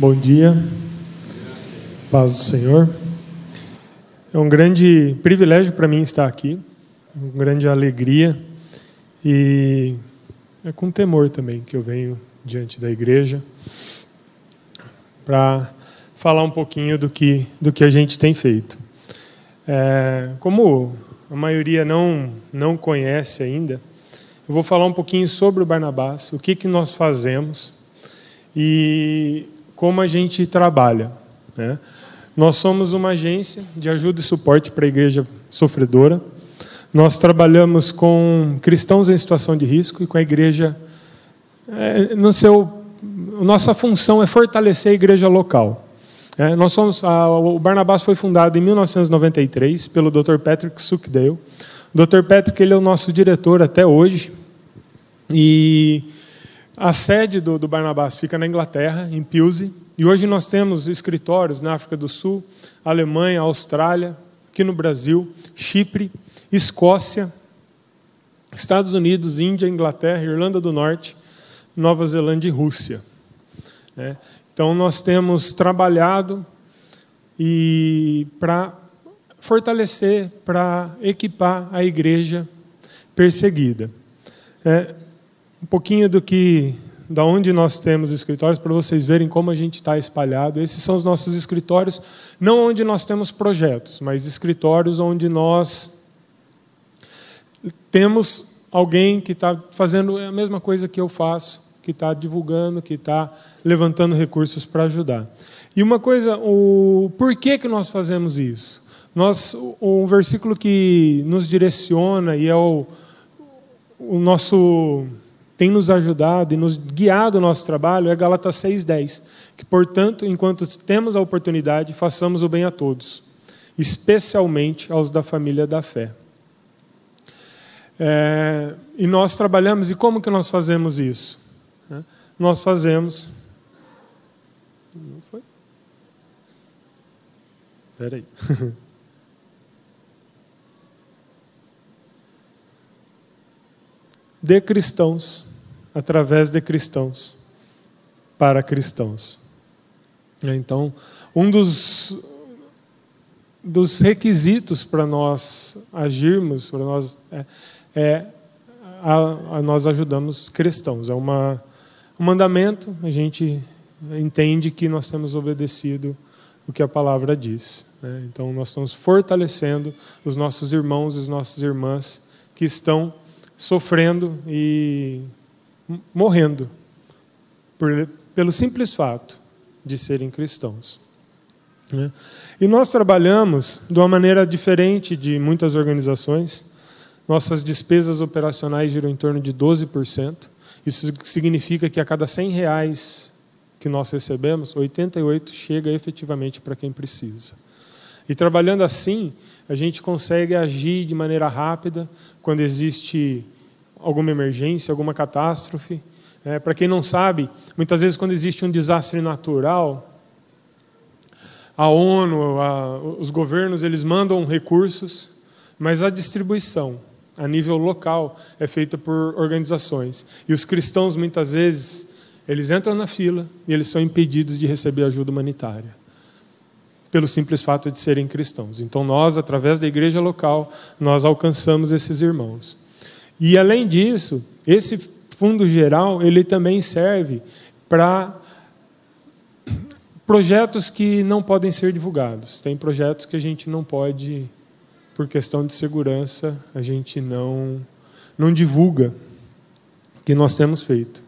Bom dia, paz do Senhor. É um grande privilégio para mim estar aqui, uma grande alegria e é com temor também que eu venho diante da igreja para falar um pouquinho do que, do que a gente tem feito. É, como a maioria não, não conhece ainda, eu vou falar um pouquinho sobre o Barnabás, o que, que nós fazemos e como a gente trabalha. Né? Nós somos uma agência de ajuda e suporte para a igreja sofredora. Nós trabalhamos com cristãos em situação de risco e com a igreja. É, no seu, nossa função é fortalecer a igreja local. É, nós somos, a, o Barnabás foi fundado em 1993 pelo Dr. Patrick Suckdale. O Dr. Patrick ele é o nosso diretor até hoje. E a sede do, do Barnabás fica na Inglaterra, em Pilsen, e hoje nós temos escritórios na África do Sul, Alemanha, Austrália, aqui no Brasil, Chipre, Escócia, Estados Unidos, Índia, Inglaterra, Irlanda do Norte, Nova Zelândia e Rússia. É. Então nós temos trabalhado e para fortalecer, para equipar a igreja perseguida. É, um pouquinho do que, da onde nós temos escritórios, para vocês verem como a gente está espalhado. Esses são os nossos escritórios, não onde nós temos projetos, mas escritórios onde nós temos alguém que está fazendo a mesma coisa que eu faço, que está divulgando, que está levantando recursos para ajudar. E uma coisa, o porquê que nós fazemos isso? Nós, um versículo que nos direciona e é o, o nosso tem nos ajudado e nos guiado o nosso trabalho é Gálatas 6,10. Que, portanto, enquanto temos a oportunidade, façamos o bem a todos, especialmente aos da família da fé. É, e nós trabalhamos, e como que nós fazemos isso? É, nós fazemos. Não foi? Espera aí. de cristãos através de cristãos, para cristãos. Então, um dos, dos requisitos para nós agirmos, para nós, é, é a, a nós ajudamos cristãos. É uma, um mandamento, a gente entende que nós temos obedecido o que a palavra diz. Né? Então, nós estamos fortalecendo os nossos irmãos e as nossas irmãs que estão sofrendo e morrendo por, pelo simples fato de serem cristãos. Né? E nós trabalhamos de uma maneira diferente de muitas organizações. Nossas despesas operacionais giram em torno de 12%. Isso significa que a cada 100 reais que nós recebemos, 88 chega efetivamente para quem precisa. E trabalhando assim, a gente consegue agir de maneira rápida quando existe alguma emergência, alguma catástrofe. É, Para quem não sabe, muitas vezes quando existe um desastre natural, a ONU, a, os governos, eles mandam recursos, mas a distribuição a nível local é feita por organizações. E os cristãos muitas vezes eles entram na fila e eles são impedidos de receber ajuda humanitária pelo simples fato de serem cristãos. Então nós, através da igreja local, nós alcançamos esses irmãos. E além disso, esse fundo geral, ele também serve para projetos que não podem ser divulgados. Tem projetos que a gente não pode, por questão de segurança, a gente não não divulga que nós temos feito.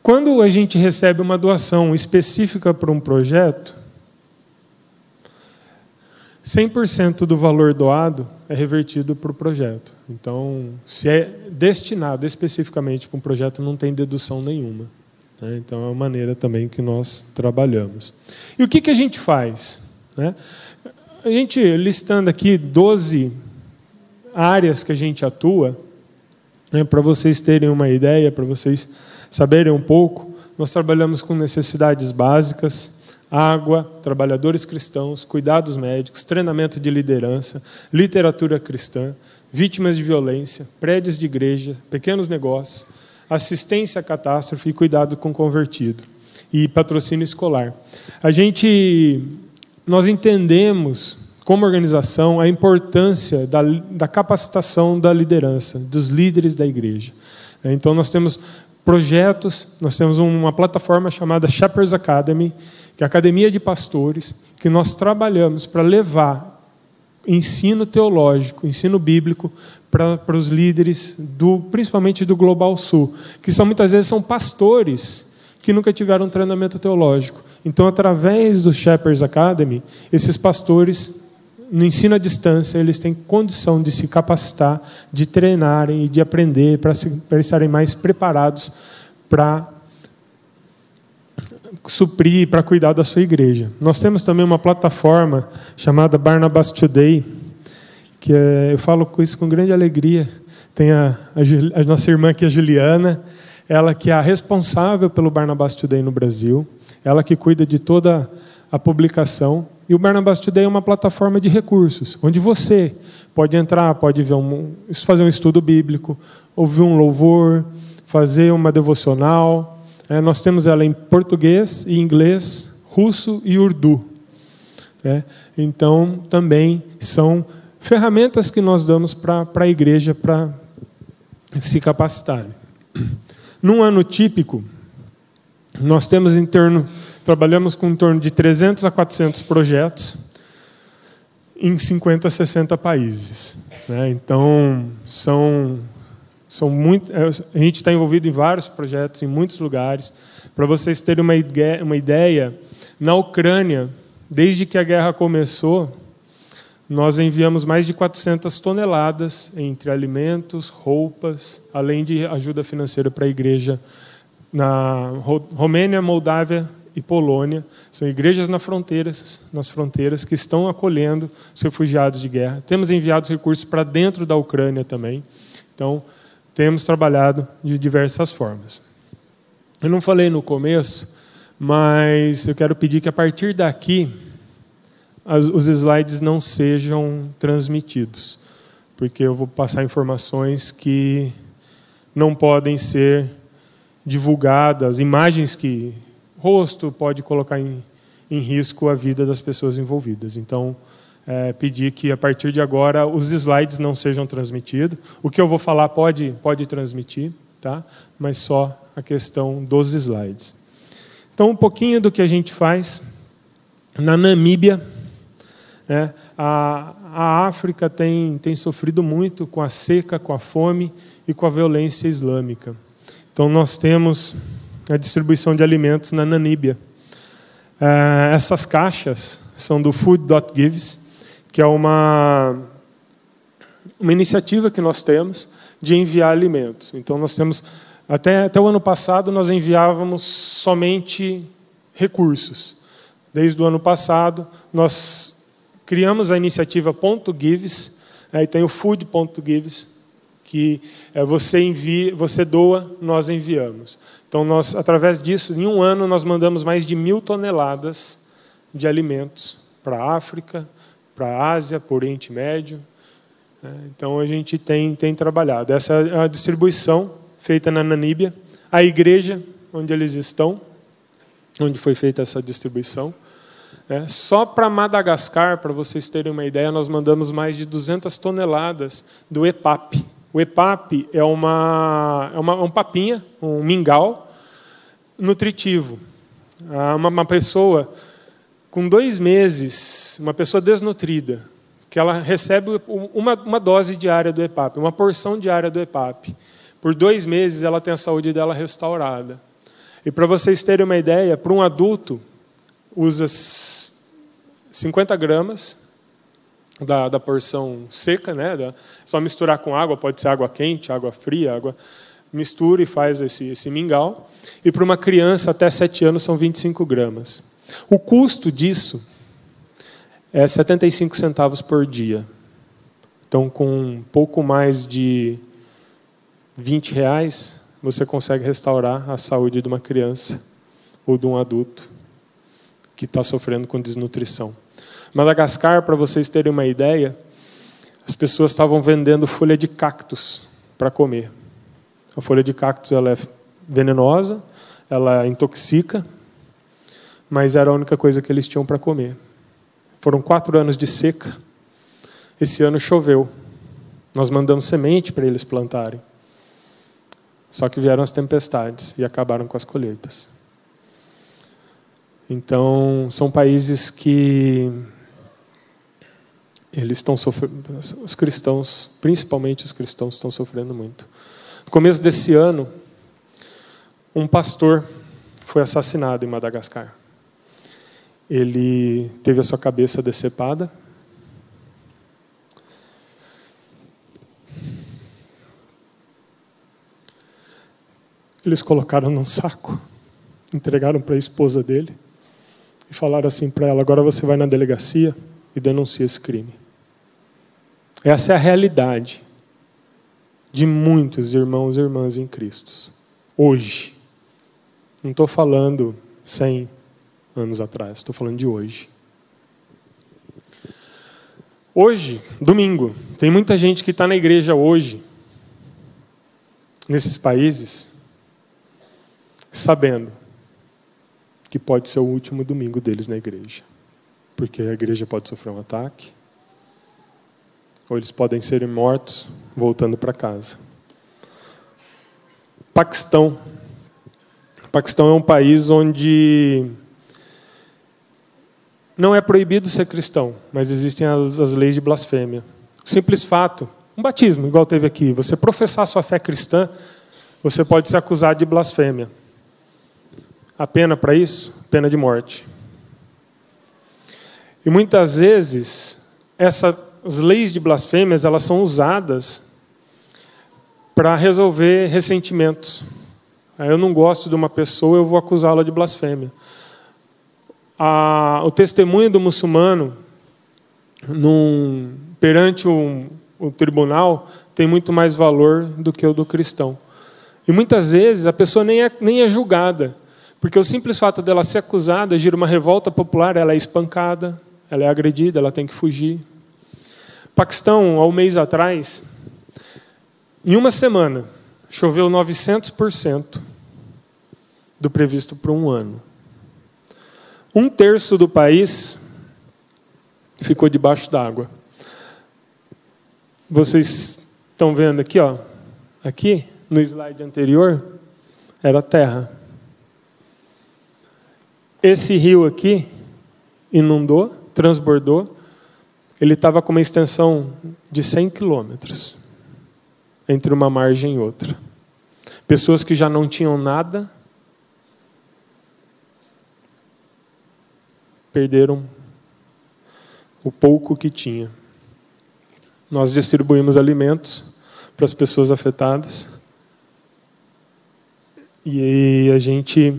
Quando a gente recebe uma doação específica para um projeto, 100% do valor doado é revertido para o projeto. Então, se é destinado especificamente para um projeto, não tem dedução nenhuma. Né? Então, é uma maneira também que nós trabalhamos. E o que, que a gente faz? Né? A gente, listando aqui 12 áreas que a gente atua, né, para vocês terem uma ideia, para vocês saberem um pouco, nós trabalhamos com necessidades básicas, água, trabalhadores cristãos, cuidados médicos, treinamento de liderança, literatura cristã, vítimas de violência, prédios de igreja, pequenos negócios, assistência à catástrofe e cuidado com convertido. e patrocínio escolar. A gente, nós entendemos como organização a importância da, da capacitação da liderança, dos líderes da igreja. Então nós temos projetos, nós temos uma plataforma chamada Shepherds Academy, que a academia de pastores, que nós trabalhamos para levar ensino teológico, ensino bíblico para, para os líderes do, principalmente do Global Sul, que são muitas vezes são pastores que nunca tiveram treinamento teológico. Então, através do Shepherds Academy, esses pastores no ensino à distância, eles têm condição de se capacitar, de treinarem e de aprender para estarem mais preparados para suprir, para cuidar da sua igreja. Nós temos também uma plataforma chamada Barnabas Today, que é, eu falo com isso com grande alegria. Tem a, a, a nossa irmã aqui, a Juliana, ela que é a responsável pelo Barnabas Today no Brasil, ela que cuida de toda a publicação. E o Barnabas Today é uma plataforma de recursos, onde você pode entrar, pode ver um, fazer um estudo bíblico, ouvir um louvor, fazer uma devocional. É, nós temos ela em português e inglês, russo e urdu. É, então, também são ferramentas que nós damos para a igreja para se capacitar. Num ano típico, nós temos em torno Trabalhamos com em torno de 300 a 400 projetos em 50 a 60 países. Né? Então, são, são muito, é, a gente está envolvido em vários projetos, em muitos lugares. Para vocês terem uma uma ideia, na Ucrânia, desde que a guerra começou, nós enviamos mais de 400 toneladas entre alimentos, roupas, além de ajuda financeira para a igreja na Romênia, Moldávia e Polônia. São igrejas nas fronteiras, nas fronteiras que estão acolhendo os refugiados de guerra. Temos enviado recursos para dentro da Ucrânia também. Então, temos trabalhado de diversas formas. Eu não falei no começo, mas eu quero pedir que a partir daqui os slides não sejam transmitidos, porque eu vou passar informações que não podem ser divulgadas, imagens que rosto, pode colocar em, em risco a vida das pessoas envolvidas. Então, é, pedir que a partir de agora os slides não sejam transmitidos. O que eu vou falar pode, pode transmitir, tá? mas só a questão dos slides. Então, um pouquinho do que a gente faz na Namíbia. Né? A, a África tem, tem sofrido muito com a seca, com a fome e com a violência islâmica. Então, nós temos a distribuição de alimentos na Namíbia. É, essas caixas são do Food.gives, que é uma, uma iniciativa que nós temos de enviar alimentos. Então, nós temos, até, até o ano passado, nós enviávamos somente recursos. Desde o ano passado, nós criamos a iniciativa .gives, aí tem o Food.gives, que é, você envia, você doa, nós enviamos. Então, nós, através disso, em um ano, nós mandamos mais de mil toneladas de alimentos para a África, para a Ásia, para o Oriente Médio. É, então, a gente tem, tem trabalhado. Essa é a distribuição feita na Namíbia. A igreja, onde eles estão, onde foi feita essa distribuição. É, só para Madagascar, para vocês terem uma ideia, nós mandamos mais de 200 toneladas do EPAP, o EPAP é, uma, é uma, um papinha, um mingau nutritivo. Ah, uma, uma pessoa com dois meses, uma pessoa desnutrida, que ela recebe uma, uma dose diária do EPAP, uma porção diária do EPAP. Por dois meses ela tem a saúde dela restaurada. E para vocês terem uma ideia, para um adulto, usa 50 gramas da, da porção seca, né? Da, só misturar com água, pode ser água quente, água fria, água mistura e faz esse, esse mingau. E para uma criança até 7 anos são 25 gramas. O custo disso é 75 centavos por dia. Então, com um pouco mais de 20 reais, você consegue restaurar a saúde de uma criança ou de um adulto que está sofrendo com desnutrição. Madagascar, para vocês terem uma ideia, as pessoas estavam vendendo folha de cactos para comer. A folha de cactos ela é venenosa, ela intoxica, mas era a única coisa que eles tinham para comer. Foram quatro anos de seca. Esse ano choveu. Nós mandamos semente para eles plantarem. Só que vieram as tempestades e acabaram com as colheitas. Então, são países que eles estão sofrendo, os cristãos, principalmente os cristãos, estão sofrendo muito. No começo desse ano, um pastor foi assassinado em Madagascar. Ele teve a sua cabeça decepada. Eles colocaram num saco, entregaram para a esposa dele e falaram assim para ela: agora você vai na delegacia e denuncia esse crime. Essa é a realidade de muitos irmãos e irmãs em Cristo. Hoje. Não estou falando 100 anos atrás, estou falando de hoje. Hoje, domingo, tem muita gente que está na igreja hoje, nesses países, sabendo que pode ser o último domingo deles na igreja. Porque a igreja pode sofrer um ataque, ou eles podem ser mortos voltando para casa. Paquistão. Paquistão é um país onde não é proibido ser cristão, mas existem as, as leis de blasfêmia. Simples fato, um batismo, igual teve aqui, você professar sua fé cristã, você pode ser acusado de blasfêmia. A pena para isso? Pena de morte. E muitas vezes, essas leis de blasfêmias elas são usadas para resolver ressentimentos. Eu não gosto de uma pessoa, eu vou acusá-la de blasfêmia. A, o testemunho do muçulmano num, perante um, o tribunal tem muito mais valor do que o do cristão. E muitas vezes a pessoa nem é, nem é julgada. Porque o simples fato dela ser acusada gira uma revolta popular, ela é espancada, ela é agredida, ela tem que fugir. Paquistão, há um mês atrás, em uma semana, choveu 900% do previsto para um ano. Um terço do país ficou debaixo d'água. Vocês estão vendo aqui, ó, aqui no slide anterior era terra. Esse rio aqui inundou, transbordou, ele estava com uma extensão de 100 quilômetros entre uma margem e outra. Pessoas que já não tinham nada perderam o pouco que tinha. Nós distribuímos alimentos para as pessoas afetadas e a gente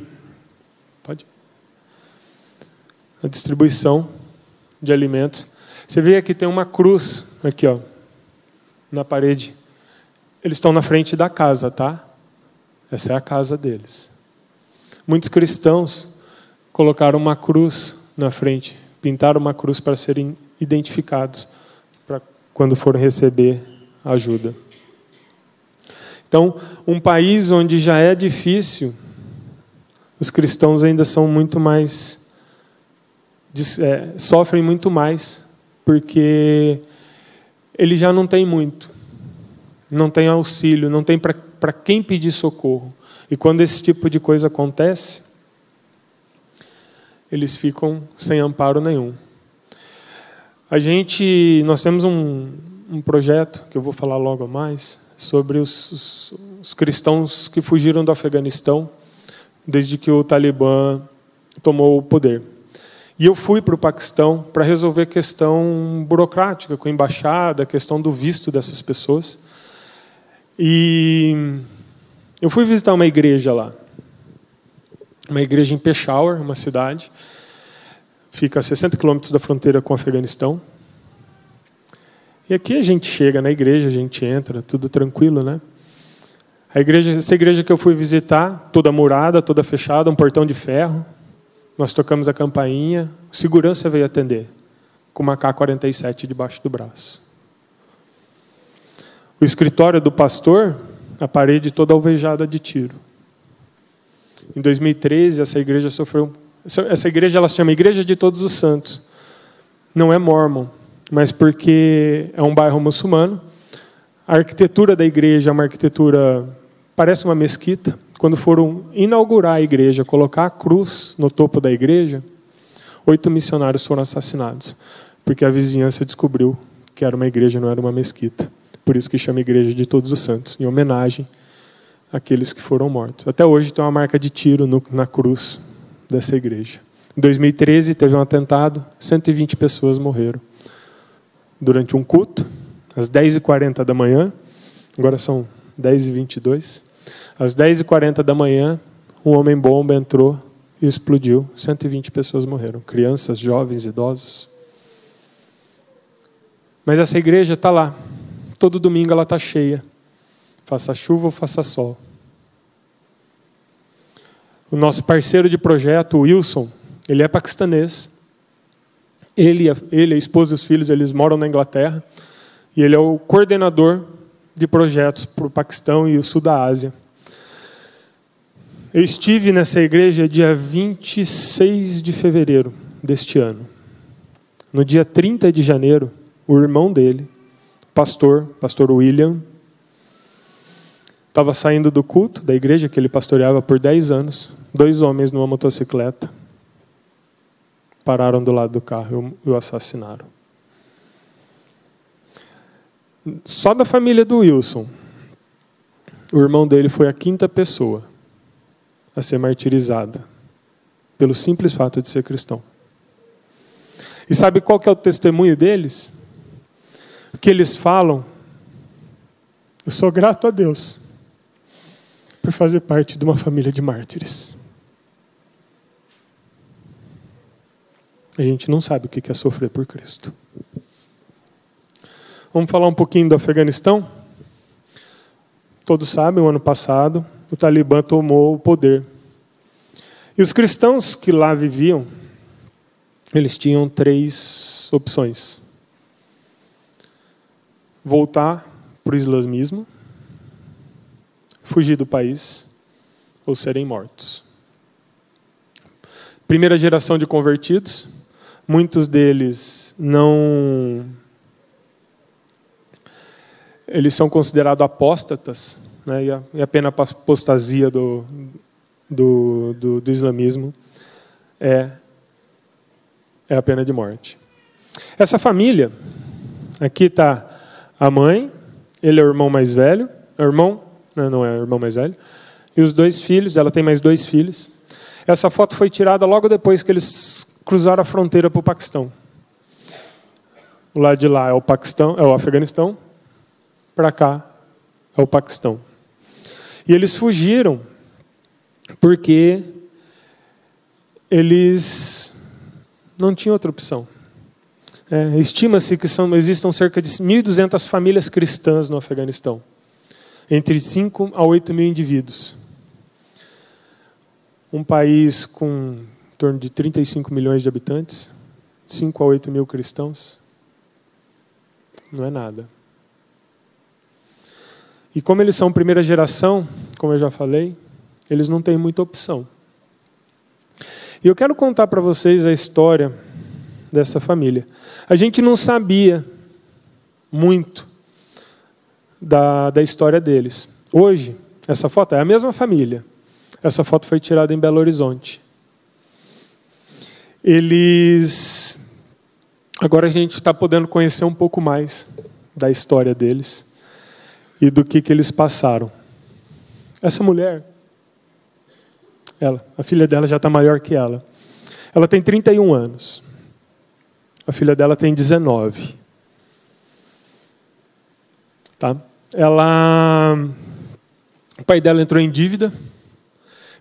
a distribuição de alimentos. Você vê aqui tem uma cruz aqui, ó, na parede. Eles estão na frente da casa, tá? Essa é a casa deles. Muitos cristãos colocaram uma cruz na frente, pintaram uma cruz para serem identificados para quando forem receber ajuda. Então, um país onde já é difícil, os cristãos ainda são muito mais é, sofrem muito mais, porque ele já não tem muito, não tem auxílio, não tem para quem pedir socorro. E quando esse tipo de coisa acontece, eles ficam sem amparo nenhum. A gente, nós temos um, um projeto que eu vou falar logo mais sobre os, os, os cristãos que fugiram do Afeganistão desde que o Talibã tomou o poder. E eu fui para o Paquistão para resolver questão burocrática com a embaixada, questão do visto dessas pessoas. E eu fui visitar uma igreja lá. Uma igreja em Peshawar, uma cidade. Fica a 60 quilômetros da fronteira com o Afeganistão. E aqui a gente chega na igreja, a gente entra, tudo tranquilo, né? A igreja, essa igreja que eu fui visitar, toda murada, toda fechada, um portão de ferro. Nós tocamos a campainha, segurança veio atender, com uma K-47 debaixo do braço. O escritório do pastor, a parede toda alvejada de tiro. Em 2013, essa igreja sofreu essa igreja ela se chama Igreja de Todos os Santos. Não é mormon, mas porque é um bairro muçulmano. A arquitetura da igreja é uma arquitetura parece uma mesquita. Quando foram inaugurar a igreja, colocar a cruz no topo da igreja, oito missionários foram assassinados, porque a vizinhança descobriu que era uma igreja, não era uma mesquita. Por isso que chama Igreja de Todos os Santos, em homenagem àqueles que foram mortos. Até hoje tem uma marca de tiro no, na cruz dessa igreja. Em 2013 teve um atentado, 120 pessoas morreram. Durante um culto, às 10h40 da manhã, agora são 10h22, às 10h40 da manhã, um homem-bomba entrou e explodiu. 120 pessoas morreram, crianças, jovens, idosos. Mas essa igreja está lá. Todo domingo ela está cheia. Faça chuva ou faça sol. O nosso parceiro de projeto, Wilson, ele é paquistanês. Ele, ele, a esposa e os filhos, eles moram na Inglaterra. E ele é o coordenador de projetos para o Paquistão e o sul da Ásia. Eu estive nessa igreja dia 26 de fevereiro deste ano. No dia 30 de janeiro, o irmão dele, pastor, pastor William, estava saindo do culto da igreja que ele pastoreava por 10 anos. Dois homens numa motocicleta pararam do lado do carro e o assassinaram. Só da família do Wilson, o irmão dele foi a quinta pessoa a ser martirizada pelo simples fato de ser cristão. E sabe qual que é o testemunho deles? O que eles falam? Eu sou grato a Deus por fazer parte de uma família de mártires. A gente não sabe o que é sofrer por Cristo. Vamos falar um pouquinho do Afeganistão? Todos sabem, o ano passado, o Talibã tomou o poder. E os cristãos que lá viviam, eles tinham três opções: voltar para o islamismo, fugir do país ou serem mortos. Primeira geração de convertidos, muitos deles não eles são considerados apóstatas, né, e, a, pena apostasia do, do, do, do islamismo é, é a pena de morte. Essa família, aqui está a mãe, ele é o irmão mais velho, é irmão, não, não é irmão mais velho, e os dois filhos, ela tem mais dois filhos. Essa foto foi tirada logo depois que eles cruzaram a fronteira para o Paquistão. O lado de lá é o Paquistão, é o Afeganistão, para cá é o Paquistão. E eles fugiram porque eles não tinham outra opção. É, Estima-se que são, existam cerca de 1.200 famílias cristãs no Afeganistão, entre 5 a 8 mil indivíduos. Um país com em torno de 35 milhões de habitantes, 5 a 8 mil cristãos, não é nada. E como eles são primeira geração, como eu já falei, eles não têm muita opção. E eu quero contar para vocês a história dessa família. A gente não sabia muito da, da história deles. Hoje, essa foto é a mesma família. Essa foto foi tirada em Belo Horizonte. Eles. Agora a gente está podendo conhecer um pouco mais da história deles e do que, que eles passaram. Essa mulher ela, a filha dela já está maior que ela. Ela tem 31 anos. A filha dela tem 19. Tá? Ela, o pai dela entrou em dívida,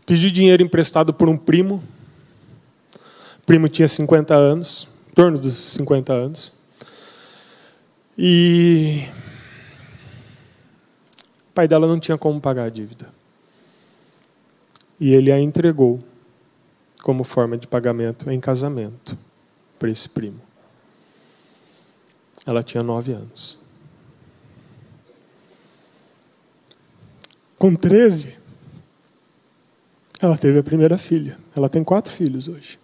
pediu dinheiro emprestado por um primo. O primo tinha 50 anos, em torno dos 50 anos. E o pai dela não tinha como pagar a dívida e ele a entregou como forma de pagamento em casamento para esse primo. Ela tinha nove anos. Com 13, ela teve a primeira filha. Ela tem quatro filhos hoje.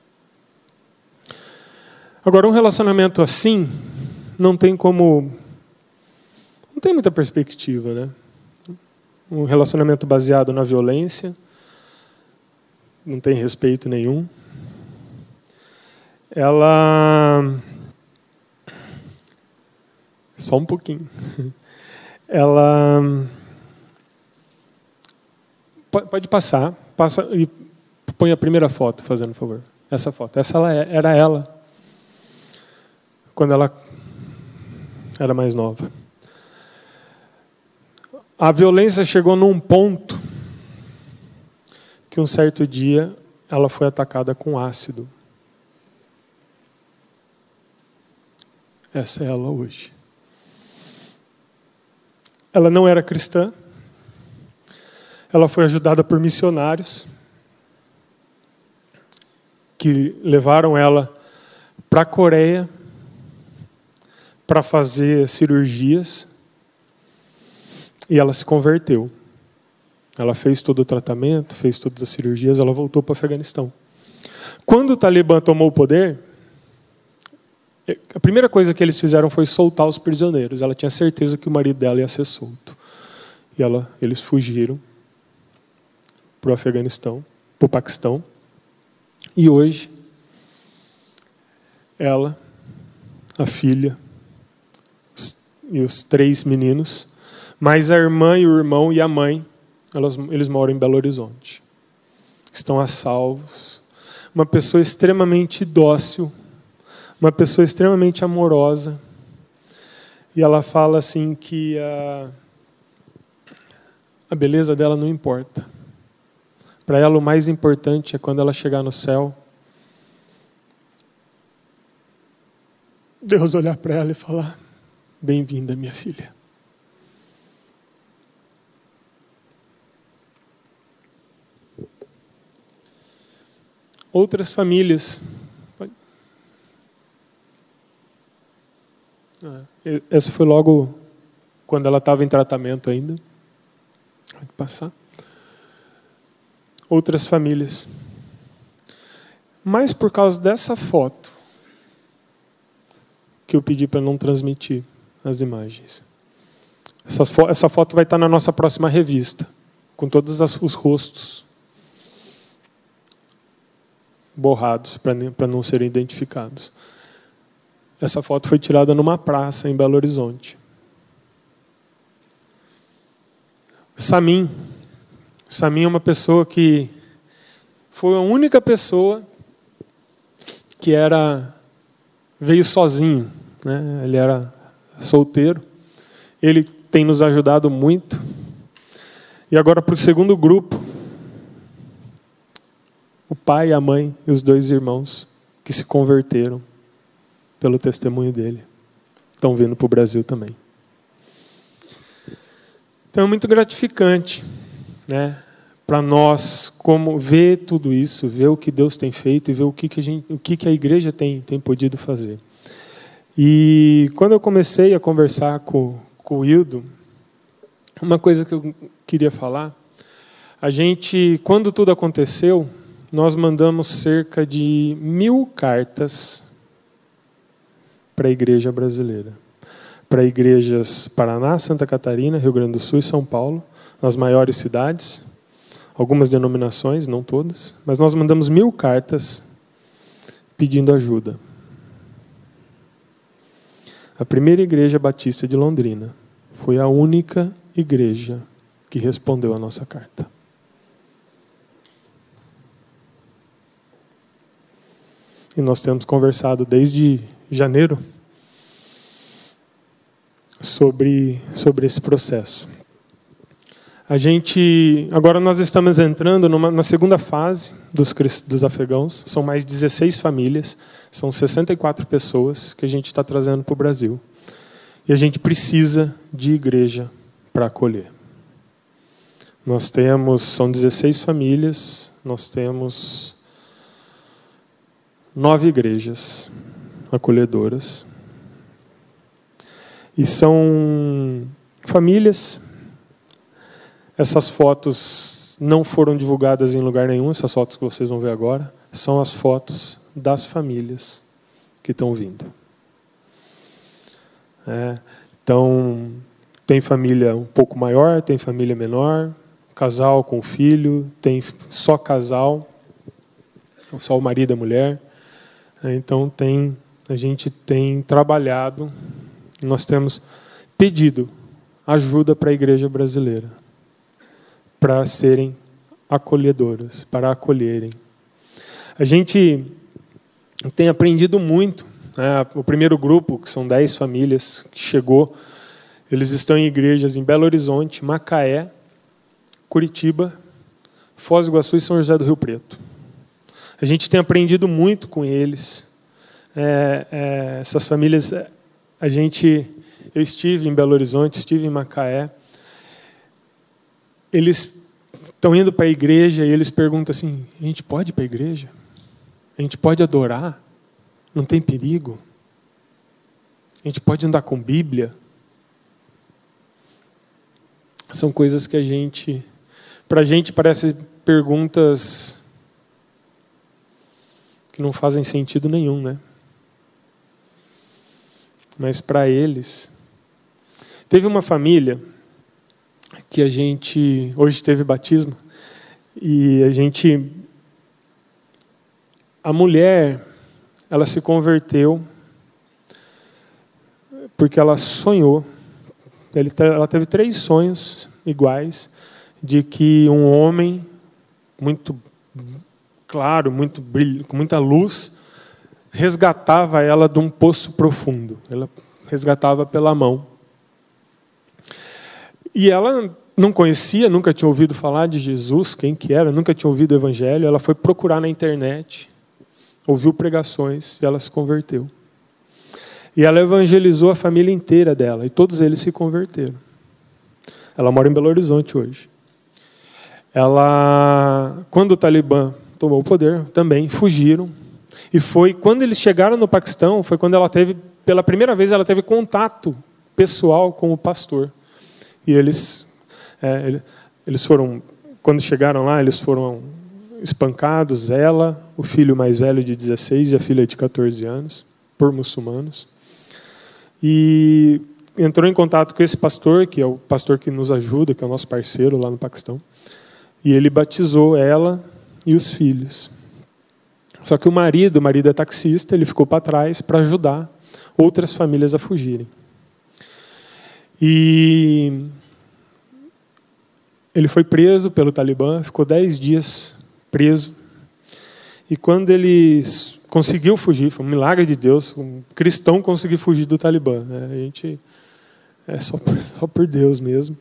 Agora, um relacionamento assim não tem como. Não tem muita perspectiva, né? Um relacionamento baseado na violência, não tem respeito nenhum. Ela. Só um pouquinho. Ela. Pode passar, passa e põe a primeira foto, fazendo favor. Essa foto. Essa ela é, era ela quando ela era mais nova. A violência chegou num ponto que um certo dia ela foi atacada com ácido. Essa é ela hoje. Ela não era cristã. Ela foi ajudada por missionários que levaram ela para a Coreia para fazer cirurgias e ela se converteu. Ela fez todo o tratamento, fez todas as cirurgias, ela voltou para o Afeganistão. Quando o Talibã tomou o poder, a primeira coisa que eles fizeram foi soltar os prisioneiros. Ela tinha certeza que o marido dela ia ser solto. E ela, eles fugiram para o Afeganistão, para o Paquistão. E hoje, ela, a filha, e os três meninos, mais a irmã e o irmão e a mãe, elas, eles moram em Belo Horizonte. Estão a salvos. Uma pessoa extremamente dócil, uma pessoa extremamente amorosa. E ela fala assim que a, a beleza dela não importa. Para ela, o mais importante é quando ela chegar no céu, Deus olhar para ela e falar: Bem-vinda, minha filha. Outras famílias. É, essa foi logo quando ela estava em tratamento ainda. Pode passar. Outras famílias. Mas por causa dessa foto que eu pedi para não transmitir as imagens. Essa, fo essa foto vai estar na nossa próxima revista, com todos os rostos borrados para não serem identificados. Essa foto foi tirada numa praça em Belo Horizonte. Samin. Samin é uma pessoa que foi a única pessoa que era veio sozinho, né? Ele era solteiro. Ele tem nos ajudado muito. E agora para o segundo grupo, o pai, a mãe e os dois irmãos que se converteram pelo testemunho dele. Estão vindo para o Brasil também. Então é muito gratificante, né? Para nós, como ver tudo isso, ver o que Deus tem feito e ver o que, que, a, gente, o que, que a igreja tem, tem podido fazer. E quando eu comecei a conversar com, com o Hildo, uma coisa que eu queria falar, a gente, quando tudo aconteceu, nós mandamos cerca de mil cartas para a igreja brasileira. Para igrejas Paraná, Santa Catarina, Rio Grande do Sul e São Paulo, nas maiores cidades, algumas denominações, não todas, mas nós mandamos mil cartas pedindo ajuda a primeira igreja batista de Londrina foi a única igreja que respondeu a nossa carta. E nós temos conversado desde janeiro sobre, sobre esse processo. A gente, agora nós estamos entrando numa, na segunda fase dos, dos afegãos, são mais 16 famílias, são 64 pessoas que a gente está trazendo para o Brasil. E a gente precisa de igreja para acolher. Nós temos, são 16 famílias, nós temos nove igrejas acolhedoras. E são famílias essas fotos não foram divulgadas em lugar nenhum, essas fotos que vocês vão ver agora, são as fotos das famílias que estão vindo. É, então, tem família um pouco maior, tem família menor, casal com filho, tem só casal, só o marido e a mulher. É, então, tem, a gente tem trabalhado, nós temos pedido ajuda para a igreja brasileira, para serem acolhedoras, para acolherem. A gente tem aprendido muito. Né? O primeiro grupo, que são dez famílias, que chegou, eles estão em igrejas em Belo Horizonte, Macaé, Curitiba, Foz do Iguaçu e São José do Rio Preto. A gente tem aprendido muito com eles. É, é, essas famílias, a gente, eu estive em Belo Horizonte, estive em Macaé. Eles estão indo para a igreja e eles perguntam assim: a gente pode ir para a igreja? A gente pode adorar? Não tem perigo? A gente pode andar com Bíblia? São coisas que a gente, para a gente, parecem perguntas que não fazem sentido nenhum, né? Mas para eles. Teve uma família que a gente. Hoje teve batismo. E a gente. A mulher, ela se converteu porque ela sonhou. Ela teve três sonhos iguais de que um homem muito claro, muito brilho, com muita luz, resgatava ela de um poço profundo. Ela resgatava pela mão. E ela não conhecia, nunca tinha ouvido falar de Jesus, quem que era, nunca tinha ouvido o evangelho. Ela foi procurar na internet, ouviu pregações e ela se converteu. E ela evangelizou a família inteira dela, e todos eles se converteram. Ela mora em Belo Horizonte hoje. Ela, quando o Talibã tomou o poder, também fugiram. E foi quando eles chegaram no Paquistão, foi quando ela teve, pela primeira vez, ela teve contato pessoal com o pastor. E eles, é, eles foram, quando chegaram lá, eles foram espancados, ela, o filho mais velho de 16 e a filha de 14 anos, por muçulmanos. E entrou em contato com esse pastor, que é o pastor que nos ajuda, que é o nosso parceiro lá no Paquistão. E ele batizou ela e os filhos. Só que o marido, o marido é taxista, ele ficou para trás para ajudar outras famílias a fugirem. E ele foi preso pelo Talibã, ficou dez dias preso. E quando ele conseguiu fugir, foi um milagre de Deus, um cristão conseguir fugir do Talibã. Né? A gente é só, só por Deus mesmo.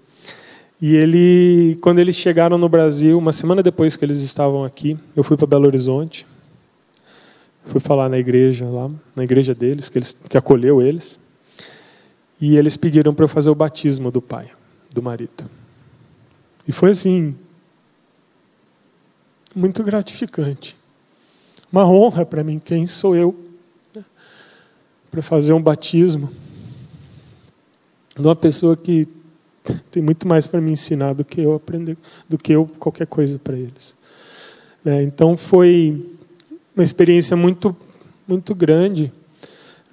E ele, quando eles chegaram no Brasil, uma semana depois que eles estavam aqui, eu fui para Belo Horizonte, fui falar na igreja lá, na igreja deles, que, eles, que acolheu eles. E eles pediram para eu fazer o batismo do pai, do marido. E foi assim, muito gratificante. Uma honra para mim, quem sou eu, né, para fazer um batismo de uma pessoa que tem muito mais para me ensinar do que eu aprender, do que eu qualquer coisa para eles. É, então foi uma experiência muito, muito grande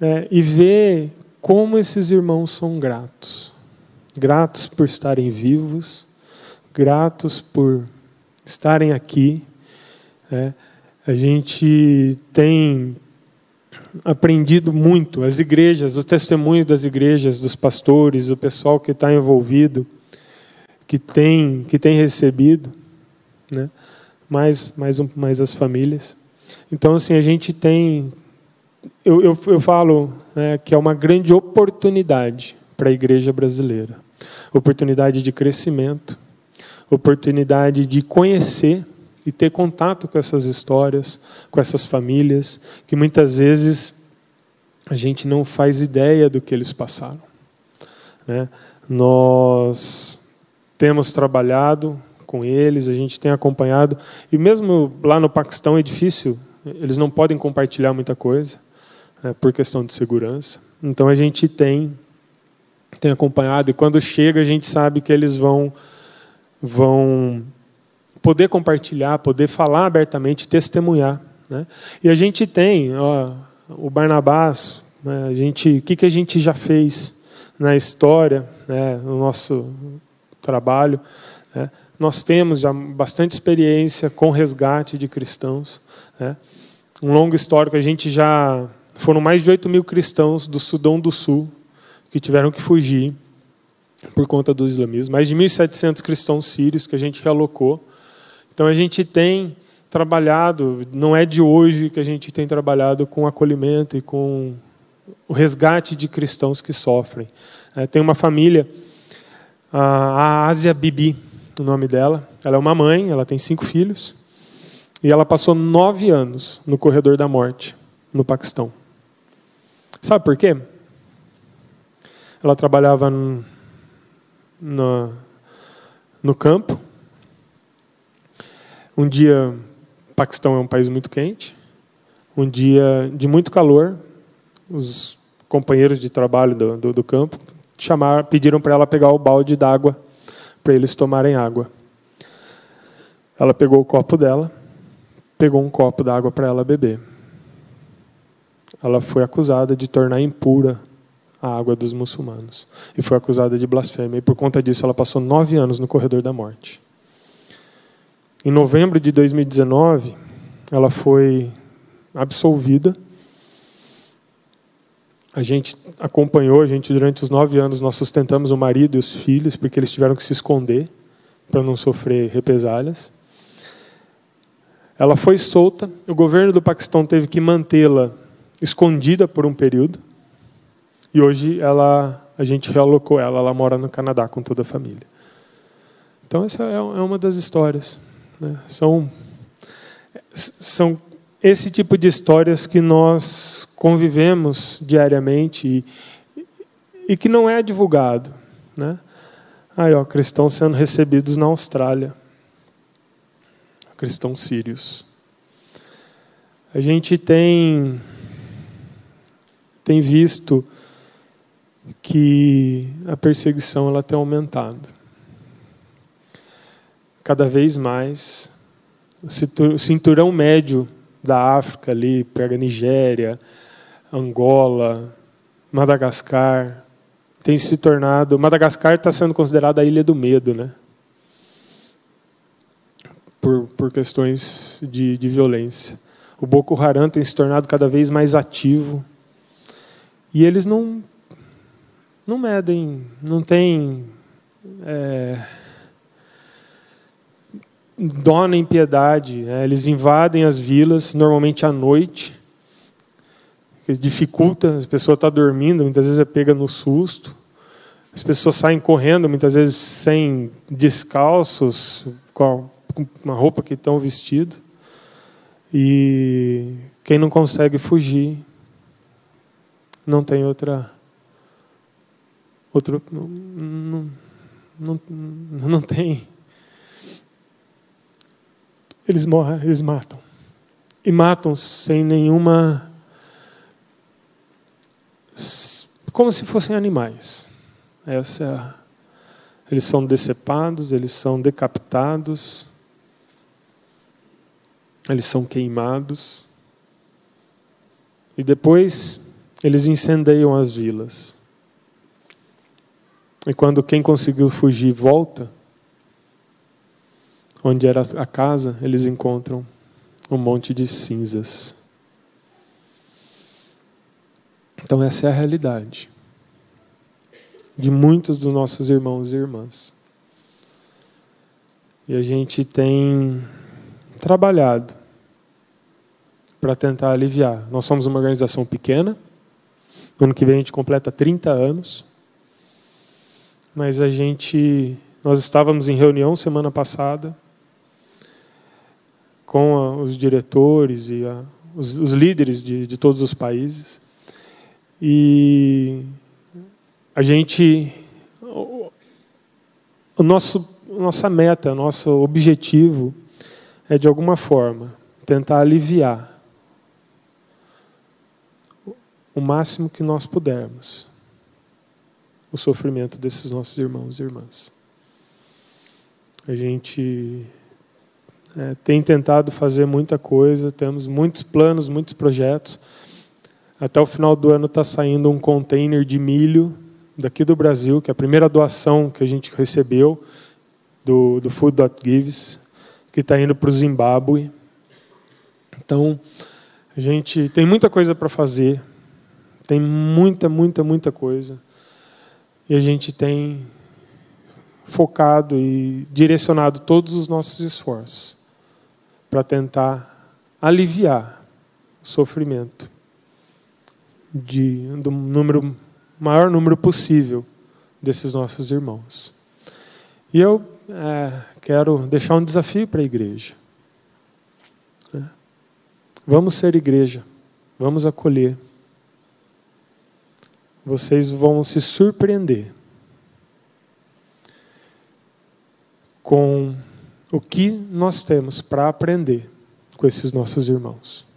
é, e ver como esses irmãos são gratos. Gratos por estarem vivos, gratos por estarem aqui. É, a gente tem aprendido muito, as igrejas, o testemunho das igrejas, dos pastores, o pessoal que está envolvido, que tem, que tem recebido, né? mais, mais, um, mais as famílias. Então, assim, a gente tem eu, eu, eu falo né, que é uma grande oportunidade para a igreja brasileira oportunidade de crescimento, oportunidade de conhecer e ter contato com essas histórias, com essas famílias, que muitas vezes a gente não faz ideia do que eles passaram. Né? Nós temos trabalhado com eles, a gente tem acompanhado, e mesmo lá no Paquistão é difícil, eles não podem compartilhar muita coisa né, por questão de segurança. Então a gente tem tem acompanhado e quando chega a gente sabe que eles vão vão poder compartilhar, poder falar abertamente, testemunhar, né? E a gente tem, ó, o Barnabás, né, a gente, o que, que a gente já fez na história, né, no nosso trabalho. Né, nós temos já bastante experiência com resgate de cristãos. Né, um longo histórico, a gente já. Foram mais de 8 mil cristãos do Sudão do Sul que tiveram que fugir por conta do islamismo. Mais de 1.700 cristãos sírios que a gente realocou. Então a gente tem trabalhado, não é de hoje que a gente tem trabalhado com acolhimento e com o resgate de cristãos que sofrem. É, tem uma família, a Ásia Bibi, o nome dela. Ela é uma mãe, ela tem cinco filhos. E ela passou nove anos no corredor da morte, no Paquistão. Sabe por quê? Ela trabalhava no, no, no campo. Um dia, Paquistão é um país muito quente. Um dia de muito calor, os companheiros de trabalho do, do, do campo chamar, pediram para ela pegar o balde d'água para eles tomarem água. Ela pegou o copo dela, pegou um copo d'água para ela beber. Ela foi acusada de tornar impura a água dos muçulmanos e foi acusada de blasfêmia. E por conta disso, ela passou nove anos no corredor da morte. Em novembro de 2019, ela foi absolvida a gente acompanhou, a gente durante os nove anos nós sustentamos o marido e os filhos porque eles tiveram que se esconder para não sofrer represálias. Ela foi solta, o governo do Paquistão teve que mantê-la escondida por um período. E hoje ela, a gente realocou ela, ela mora no Canadá com toda a família. Então essa é, é uma das histórias. Né? São, são esse tipo de histórias que nós convivemos diariamente e, e que não é divulgado. Né? Aí, ó, cristãos sendo recebidos na Austrália. Cristãos sírios. A gente tem, tem visto que a perseguição ela tem aumentado. Cada vez mais, o cinturão médio da África ali, pega Nigéria, Angola, Madagascar, tem se tornado. Madagascar está sendo considerada a ilha do medo, né? Por, por questões de, de violência. O Boko Haram tem se tornado cada vez mais ativo. E eles não, não medem, não tem. É, dona em piedade. Né? Eles invadem as vilas, normalmente à noite, que dificulta, a pessoa está dormindo, muitas vezes é pega no susto. As pessoas saem correndo, muitas vezes sem descalços, com uma roupa que estão vestidos. E quem não consegue fugir não tem outra outro não, não, não, não tem eles morrem, eles matam. E matam sem nenhuma. como se fossem animais. Essa é. Eles são decepados, eles são decapitados, eles são queimados. E depois eles incendeiam as vilas. E quando quem conseguiu fugir volta, onde era a casa, eles encontram um monte de cinzas. Então, essa é a realidade de muitos dos nossos irmãos e irmãs. E a gente tem trabalhado para tentar aliviar. Nós somos uma organização pequena. No ano que vem a gente completa 30 anos. Mas a gente nós estávamos em reunião semana passada com a, os diretores e a, os, os, líderes de, de todos os países. E a gente. O, o nosso, nossa meta, nosso objetivo é, de alguma forma, tentar aliviar o máximo que nós pudermos o sofrimento desses nossos irmãos e irmãs. A gente é, tem tentado fazer muita coisa, temos muitos planos, muitos projetos, Até o final do ano está saindo um container de milho daqui do Brasil, que é a primeira doação que a gente recebeu do, do Food.Gives, que está indo para o Zimbábue. Então, a gente tem muita coisa para fazer, tem muita, muita, muita coisa. E a gente tem focado e direcionado todos os nossos esforços para tentar aliviar o sofrimento de, do número, maior número possível desses nossos irmãos. E eu é, quero deixar um desafio para a igreja. É. Vamos ser igreja, vamos acolher. Vocês vão se surpreender com o que nós temos para aprender com esses nossos irmãos.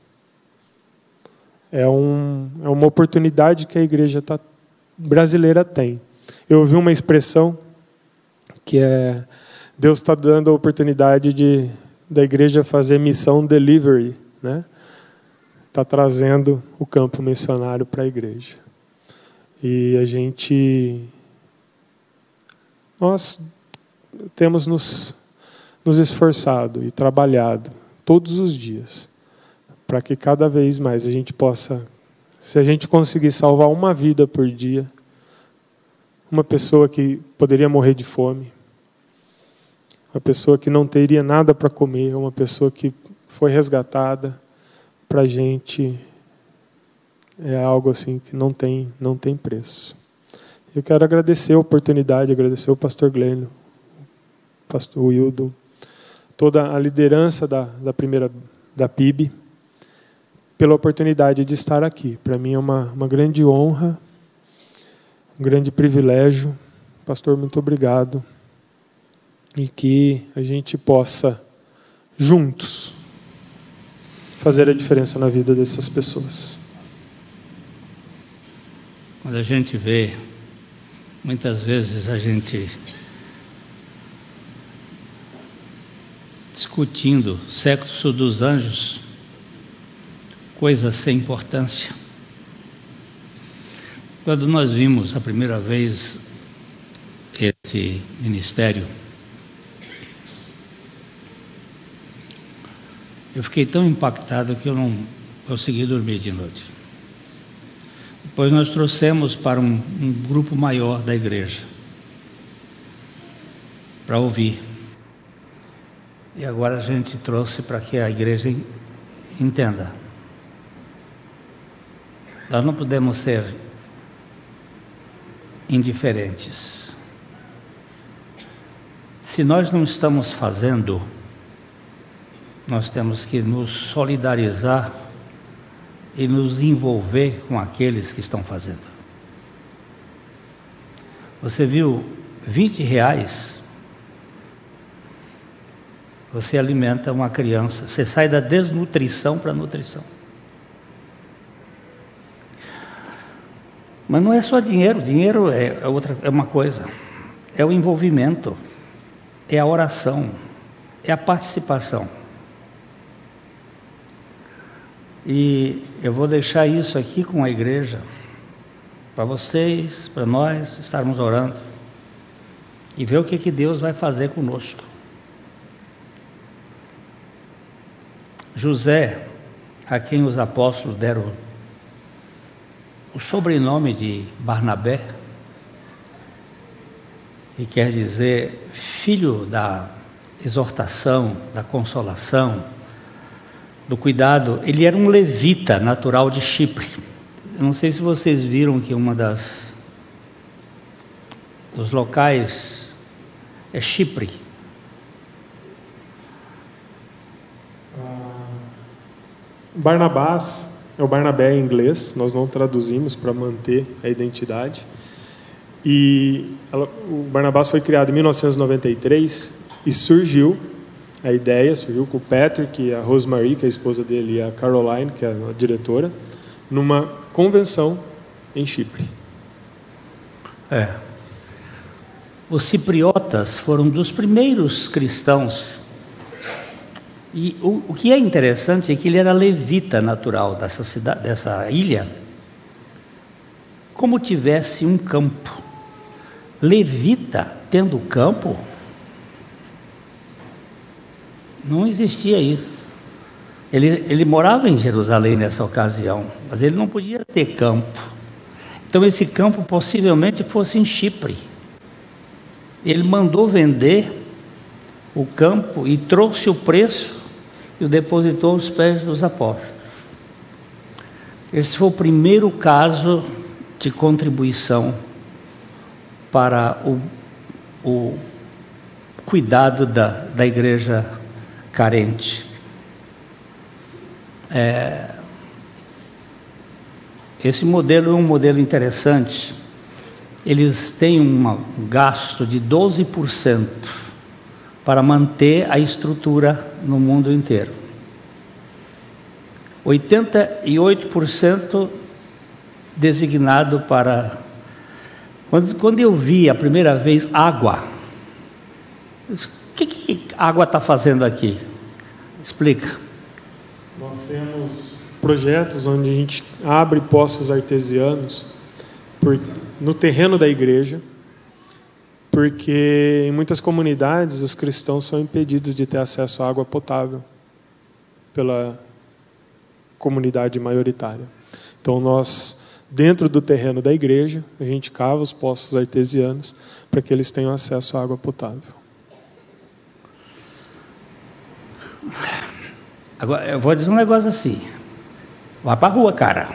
É, um, é uma oportunidade que a igreja tá, brasileira tem. Eu ouvi uma expressão que é Deus está dando a oportunidade de da igreja fazer missão delivery, né? Está trazendo o campo missionário para a igreja. E a gente nós temos nos, nos esforçado e trabalhado todos os dias para que cada vez mais a gente possa, se a gente conseguir salvar uma vida por dia, uma pessoa que poderia morrer de fome, uma pessoa que não teria nada para comer, uma pessoa que foi resgatada, para a gente é algo assim que não tem, não tem preço. Eu quero agradecer a oportunidade, agradecer o pastor Glênio, pastor Wildo, toda a liderança da, da primeira da PIB, pela oportunidade de estar aqui. Para mim é uma, uma grande honra, um grande privilégio. Pastor, muito obrigado. E que a gente possa, juntos, fazer a diferença na vida dessas pessoas. Quando a gente vê, muitas vezes a gente discutindo sexo dos anjos, coisas sem importância. Quando nós vimos a primeira vez esse ministério, eu fiquei tão impactado que eu não consegui dormir de noite. Depois nós trouxemos para um, um grupo maior da igreja para ouvir. E agora a gente trouxe para que a igreja entenda. Nós não podemos ser indiferentes. Se nós não estamos fazendo, nós temos que nos solidarizar e nos envolver com aqueles que estão fazendo. Você viu 20 reais você alimenta uma criança, você sai da desnutrição para a nutrição. Mas não é só dinheiro, dinheiro é, é, outra, é uma coisa, é o envolvimento, é a oração, é a participação. E eu vou deixar isso aqui com a igreja, para vocês, para nós estarmos orando e ver o que, que Deus vai fazer conosco. José, a quem os apóstolos deram o sobrenome de Barnabé, que quer dizer filho da exortação, da consolação, do cuidado, ele era um levita natural de Chipre. Não sei se vocês viram que uma das dos locais é Chipre. Barnabás é o Barnabé em inglês, nós não traduzimos para manter a identidade. E ela, o Barnabás foi criado em 1993 e surgiu a ideia, surgiu com o Patrick, a Rosemary, que é a esposa dele, e a Caroline, que é a diretora, numa convenção em Chipre. É. Os cipriotas foram dos primeiros cristãos e o, o, que é interessante é que ele era levita natural dessa, cidade, dessa ilha, como tivesse um campo. Levita tendo campo? Não existia isso. Ele, ele morava em Jerusalém nessa ocasião, mas ele não podia ter campo. Então, esse campo possivelmente fosse em Chipre. Ele mandou vender o campo e trouxe o preço e o depositou aos pés dos apóstolos. Esse foi o primeiro caso de contribuição para o, o cuidado da, da igreja carente. É, esse modelo é um modelo interessante. Eles têm um gasto de 12% para manter a estrutura no mundo inteiro. 88% designado para. Quando, quando eu vi a primeira vez água, o que, que água está fazendo aqui? Explica. Nós temos projetos onde a gente abre poços artesianos por, no terreno da igreja, porque em muitas comunidades os cristãos são impedidos de ter acesso à água potável pela comunidade maioritária. Então nós dentro do terreno da igreja, a gente cava os poços artesianos para que eles tenham acesso à água potável. Agora, eu vou dizer um negócio assim. Vá para a rua, cara.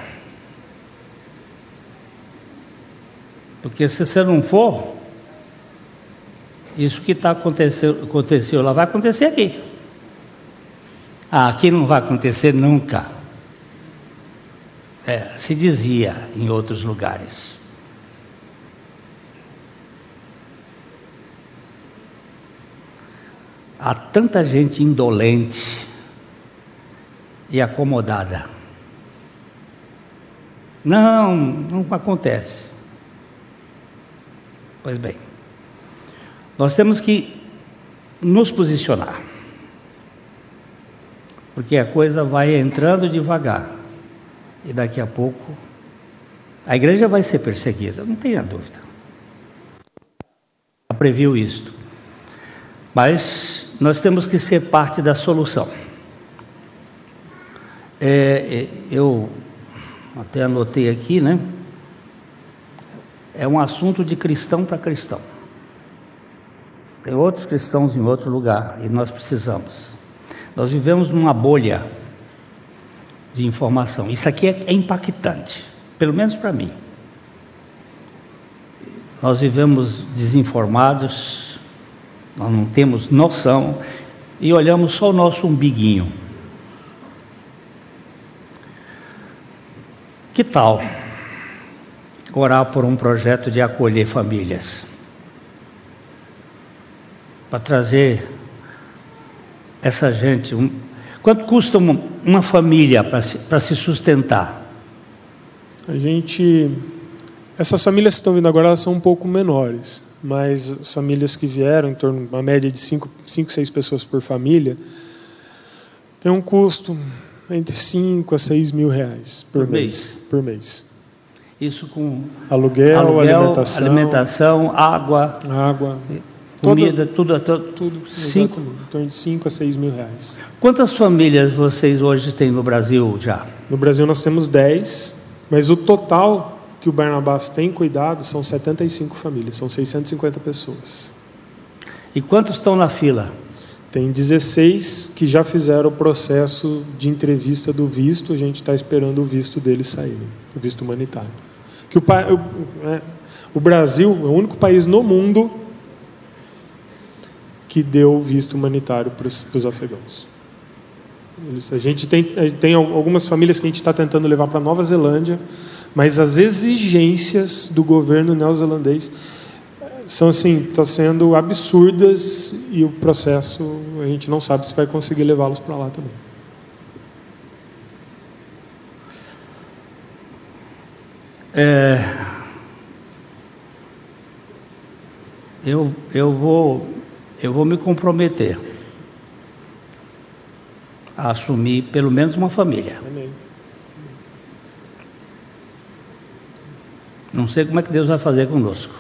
Porque se você não for, isso que está acontecendo, aconteceu lá vai acontecer aqui. Ah, aqui não vai acontecer nunca. É, se dizia em outros lugares. Há tanta gente indolente e acomodada. Não, não acontece. Pois bem, nós temos que nos posicionar, porque a coisa vai entrando devagar e daqui a pouco a igreja vai ser perseguida, não tenha dúvida. Previu isto. Mas nós temos que ser parte da solução. É, é, eu até anotei aqui, né? É um assunto de cristão para cristão. Tem outros cristãos em outro lugar e nós precisamos. Nós vivemos numa bolha de informação. Isso aqui é, é impactante, pelo menos para mim. Nós vivemos desinformados, nós não temos noção e olhamos só o nosso umbiguinho. Que tal orar por um projeto de acolher famílias? Para trazer essa gente, um, Quanto custa uma, família para se, se sustentar? A gente. Essas famílias que estão vindo agora elas são um pouco menores, mas as famílias que vieram, em torno de uma média de 5, 6 pessoas por família, tem um custo entre 5 a 6 mil reais por, por mês, mês. Por mês. Isso com aluguel, aluguel alimentação, alimentação, água, água, Comida, tudo, tudo, tudo cinco? Em torno de 5 a 6 mil reais. Quantas famílias vocês hoje têm no Brasil já? No Brasil nós temos 10, mas o total que o Barnabás tem cuidado são 75 famílias, são 650 pessoas. E quantos estão na fila? Tem 16 que já fizeram o processo de entrevista do visto, a gente está esperando o visto deles sair, o visto humanitário. Que o, o, é, o Brasil é o único país no mundo que deu visto humanitário para os afegãos. A gente tem, tem algumas famílias que a gente está tentando levar para Nova Zelândia, mas as exigências do governo neozelandês são assim, está sendo absurdas e o processo a gente não sabe se vai conseguir levá-los para lá também. É, eu, eu vou eu vou me comprometer a assumir pelo menos uma família. Amém. Não sei como é que Deus vai fazer conosco.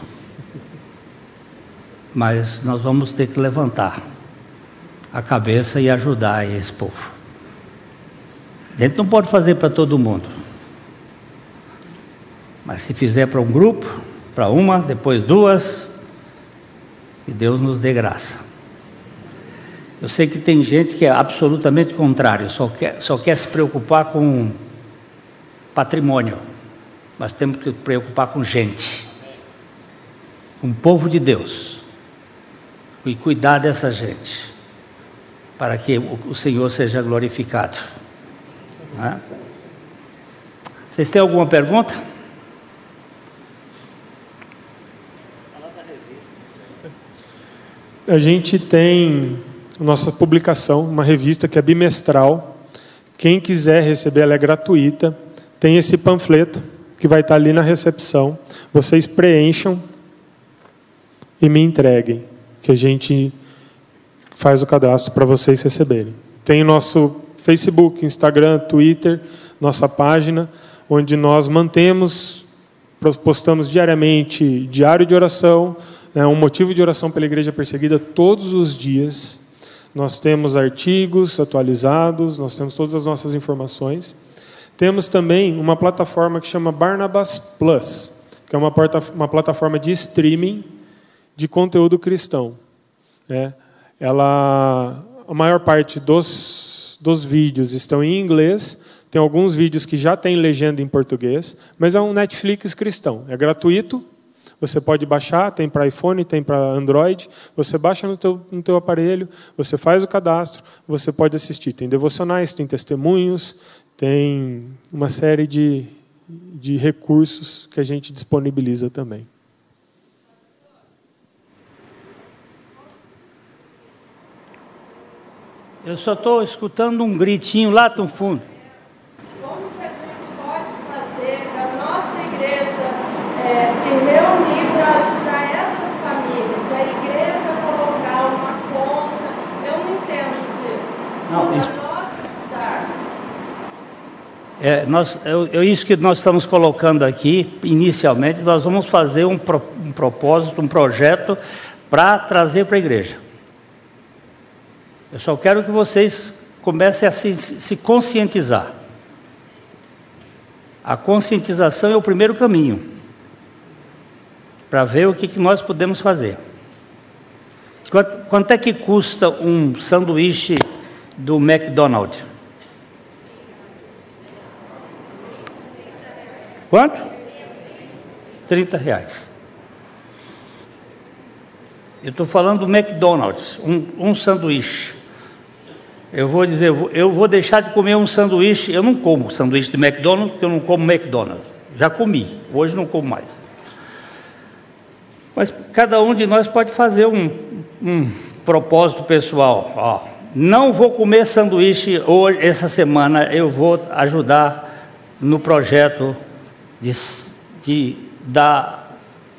Mas nós vamos ter que levantar a cabeça e ajudar esse povo. A gente não pode fazer para todo mundo. Mas se fizer para um grupo, para uma, depois duas, que Deus nos dê graça. Eu sei que tem gente que é absolutamente contrário, só quer, só quer se preocupar com patrimônio, mas temos que preocupar com gente, com o povo de Deus, e cuidar dessa gente, para que o Senhor seja glorificado. É? Vocês têm alguma pergunta? A gente tem nossa publicação, uma revista que é bimestral. Quem quiser receber, ela é gratuita. Tem esse panfleto que vai estar ali na recepção. Vocês preencham e me entreguem, que a gente faz o cadastro para vocês receberem. Tem nosso Facebook, Instagram, Twitter, nossa página, onde nós mantemos, postamos diariamente diário de oração, é um motivo de oração pela igreja perseguida todos os dias. Nós temos artigos atualizados, nós temos todas as nossas informações. Temos também uma plataforma que chama Barnabas Plus, que é uma, porta, uma plataforma de streaming de conteúdo cristão. É, ela, a maior parte dos, dos vídeos estão em inglês, tem alguns vídeos que já têm legenda em português, mas é um Netflix cristão. É gratuito, você pode baixar, tem para iPhone, tem para Android. Você baixa no teu, no teu aparelho, você faz o cadastro, você pode assistir. Tem devocionais, tem testemunhos, tem uma série de, de recursos que a gente disponibiliza também. Eu só estou escutando um gritinho lá no fundo. se reunir para ajudar essas famílias, a igreja colocar uma conta, eu não entendo disso. Não, isso... É, nós, é, é, isso que nós estamos colocando aqui, inicialmente, nós vamos fazer um, pro, um propósito, um projeto para trazer para a igreja. Eu só quero que vocês comecem a se, se conscientizar. A conscientização é o primeiro caminho para ver o que, que nós podemos fazer. Quanto, quanto é que custa um sanduíche do McDonald's? Quanto? 30 reais. Eu estou falando do McDonald's, um, um sanduíche. Eu vou dizer, eu vou deixar de comer um sanduíche. Eu não como sanduíche de McDonald's, porque eu não como McDonald's. Já comi, hoje não como mais. Mas cada um de nós pode fazer um, um propósito pessoal. Ó, não vou comer sanduíche hoje, essa semana, eu vou ajudar no projeto de, de da.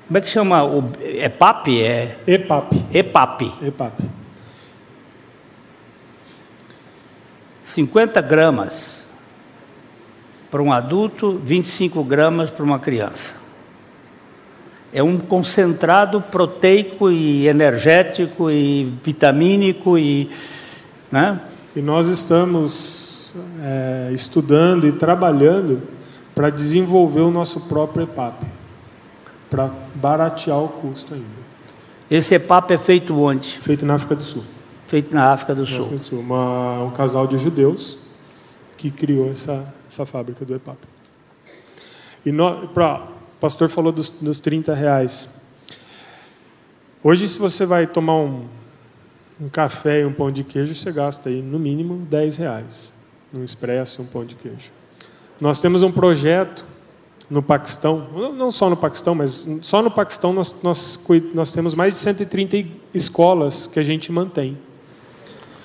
Como é que chama? O EPAP? É, EPAP. EPAP. EPAP. 50 gramas para um adulto, 25 gramas para uma criança. É um concentrado proteico e energético e vitamínico e, né? E nós estamos é, estudando e trabalhando para desenvolver o nosso próprio EPAP, para baratear o custo ainda. Esse EPAP é feito onde? Feito na África do Sul. Feito na África do Sul. África do Sul. Uma, um casal de judeus que criou essa, essa fábrica do EPAP. E para o pastor falou dos, dos 30 reais. Hoje, se você vai tomar um, um café e um pão de queijo, você gasta aí no mínimo 10 reais. Um expresso e um pão de queijo. Nós temos um projeto no Paquistão, não só no Paquistão, mas só no Paquistão nós, nós, nós temos mais de 130 escolas que a gente mantém.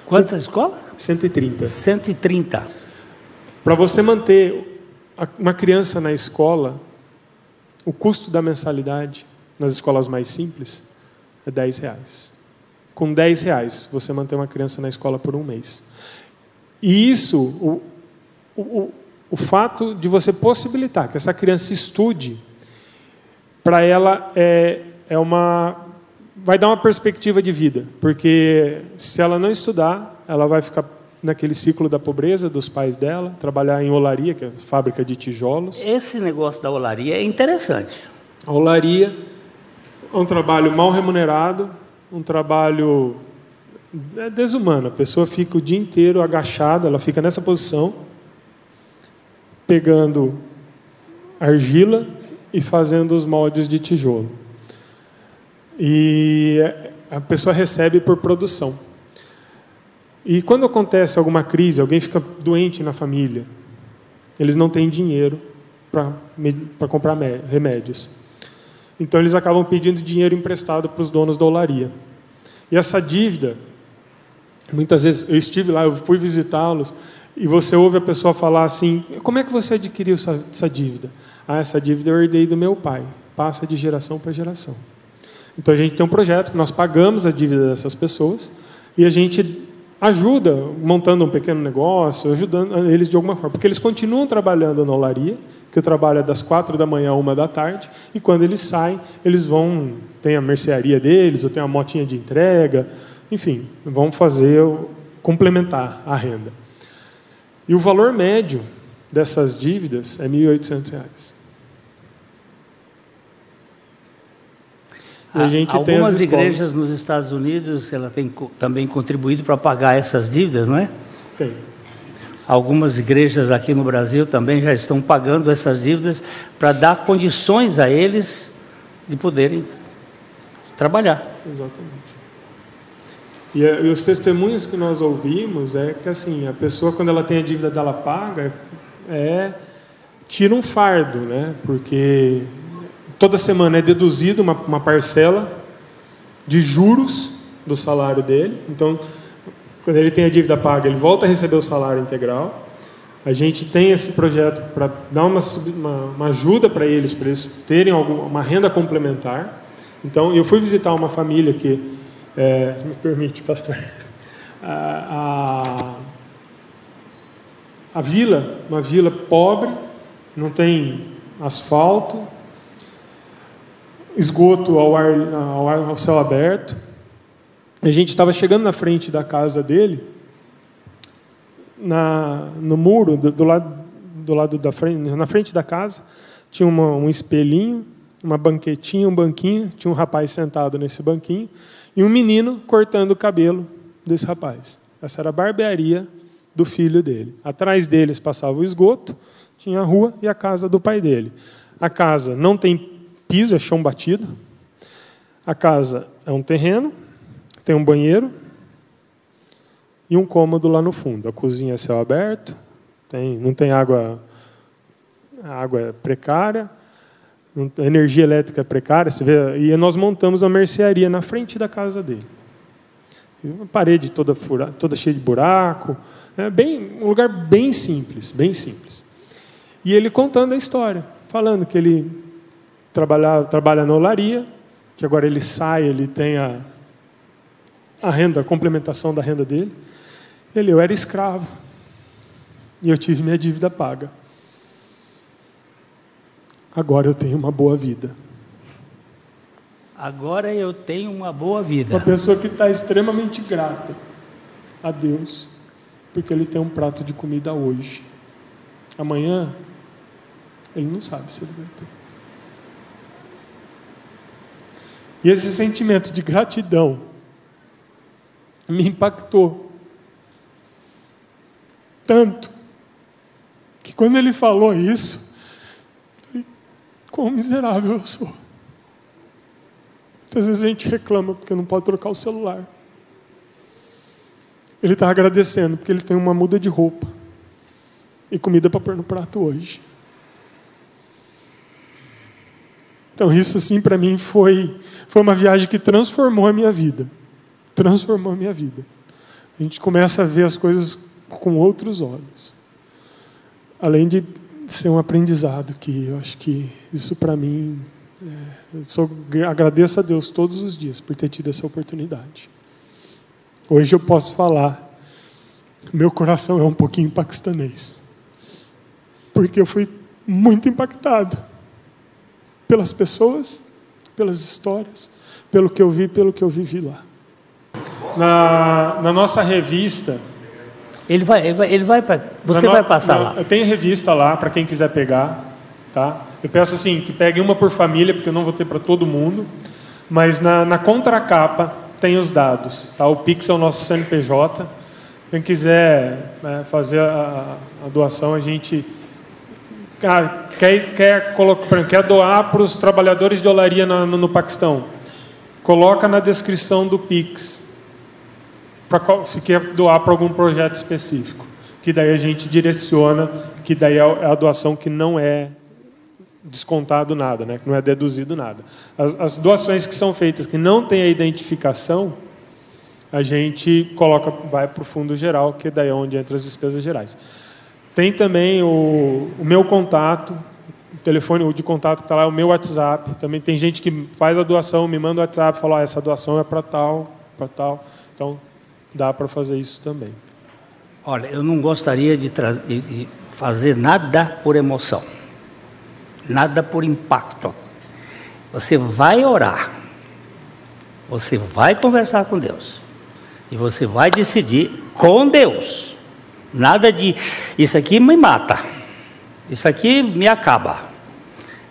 Quantas escolas? 130. 130. Para você manter uma criança na escola, o custo da mensalidade nas escolas mais simples é 10 reais. Com 10 reais, você mantém uma criança na escola por um mês. E isso, o, o, o fato de você possibilitar que essa criança estude, para ela é, é uma vai dar uma perspectiva de vida, porque se ela não estudar, ela vai ficar naquele ciclo da pobreza dos pais dela, trabalhar em olaria, que é fábrica de tijolos. Esse negócio da olaria é interessante. A olaria é um trabalho mal remunerado, um trabalho é desumano. A pessoa fica o dia inteiro agachada, ela fica nessa posição, pegando argila e fazendo os moldes de tijolo. E a pessoa recebe por produção. E quando acontece alguma crise, alguém fica doente na família, eles não têm dinheiro para comprar remédios. Então eles acabam pedindo dinheiro emprestado para os donos da olaria. E essa dívida, muitas vezes eu estive lá, eu fui visitá-los, e você ouve a pessoa falar assim: como é que você adquiriu essa, essa dívida? Ah, essa dívida eu herdei do meu pai, passa de geração para geração. Então a gente tem um projeto que nós pagamos a dívida dessas pessoas e a gente ajuda montando um pequeno negócio, ajudando eles de alguma forma, porque eles continuam trabalhando na olaria, que trabalha das quatro da manhã uma da tarde, e quando eles saem, eles vão, tem a mercearia deles, ou tem a motinha de entrega, enfim, vão fazer, complementar a renda. E o valor médio dessas dívidas é R$ 1.800. E a gente Algumas tem as igrejas nos Estados Unidos, ela tem também contribuído para pagar essas dívidas, não é? Tem. Algumas igrejas aqui no Brasil também já estão pagando essas dívidas para dar condições a eles de poderem trabalhar. Exatamente. E, e, os testemunhos que nós ouvimos é que assim a pessoa quando ela tem a dívida dela paga é tira um fardo, né? Porque toda semana é deduzido uma, uma parcela de juros do salário dele. Então, quando ele tem a dívida paga, ele volta a receber o salário integral. A gente tem esse projeto para dar uma, uma, uma ajuda para eles, para eles terem alguma, uma renda complementar. Então, eu fui visitar uma família que, é, me permite, pastor, a, a, a vila, uma vila pobre, não tem asfalto, esgoto ao, ar, ao, ar, ao céu aberto. A gente estava chegando na frente da casa dele, na, no muro, do, do, lado, do lado da frente, na frente da casa, tinha uma, um espelhinho, uma banquetinha, um banquinho, tinha um rapaz sentado nesse banquinho, e um menino cortando o cabelo desse rapaz. Essa era a barbearia do filho dele. Atrás deles passava o esgoto, tinha a rua e a casa do pai dele. A casa não tem piso, é chão batido. A casa é um terreno, tem um banheiro e um cômodo lá no fundo. A cozinha é céu aberto, tem, não tem água, a água é precária, a energia elétrica é precária. Você vê, e nós montamos a mercearia na frente da casa dele. Uma parede toda, furada, toda cheia de buraco, é bem, um lugar bem simples, bem simples. E ele contando a história, falando que ele trabalha, trabalha na olaria, que agora ele sai, ele tem a, a renda, a complementação da renda dele. Ele, eu era escravo. E eu tive minha dívida paga. Agora eu tenho uma boa vida. Agora eu tenho uma boa vida. Uma pessoa que está extremamente grata a Deus, porque ele tem um prato de comida hoje. Amanhã, ele não sabe se ele vai ter. E esse sentimento de gratidão me impactou tanto que quando ele falou isso, falei, quão miserável eu sou. Muitas vezes a gente reclama porque não pode trocar o celular. Ele está agradecendo porque ele tem uma muda de roupa e comida para pôr no prato hoje. Então, isso, assim, para mim foi, foi uma viagem que transformou a minha vida. Transformou a minha vida. A gente começa a ver as coisas com outros olhos. Além de ser um aprendizado, que eu acho que isso para mim. É, eu agradeço a Deus todos os dias por ter tido essa oportunidade. Hoje eu posso falar, meu coração é um pouquinho paquistanês, porque eu fui muito impactado pelas pessoas, pelas histórias, pelo que eu vi, pelo que eu vivi lá. Na, na nossa revista. Ele vai, ele vai, ele vai você vai passar na, lá. Eu tenho revista lá para quem quiser pegar, tá? Eu peço assim que pegue uma por família, porque eu não vou ter para todo mundo. Mas na, na contracapa tem os dados, tá? O Pix é o nosso CNPJ. Quem quiser né, fazer a, a, doação, a gente ah, quer, quer, quer doar para os trabalhadores de olaria no, no, no Paquistão. Coloca na descrição do Pix pra, se quer doar para algum projeto específico. Que daí a gente direciona, que daí é a doação que não é descontado nada, né? que não é deduzido nada. As, as doações que são feitas que não tem a identificação, a gente coloca, vai para o fundo geral, que daí é onde entra as despesas gerais. Tem também o, o meu contato, o telefone de contato que está lá, é o meu WhatsApp. Também tem gente que faz a doação, me manda o WhatsApp, fala, oh, essa doação é para tal, para tal. Então, dá para fazer isso também. Olha, eu não gostaria de, de fazer nada por emoção, nada por impacto. Você vai orar, você vai conversar com Deus e você vai decidir com Deus. Nada de isso aqui me mata, isso aqui me acaba.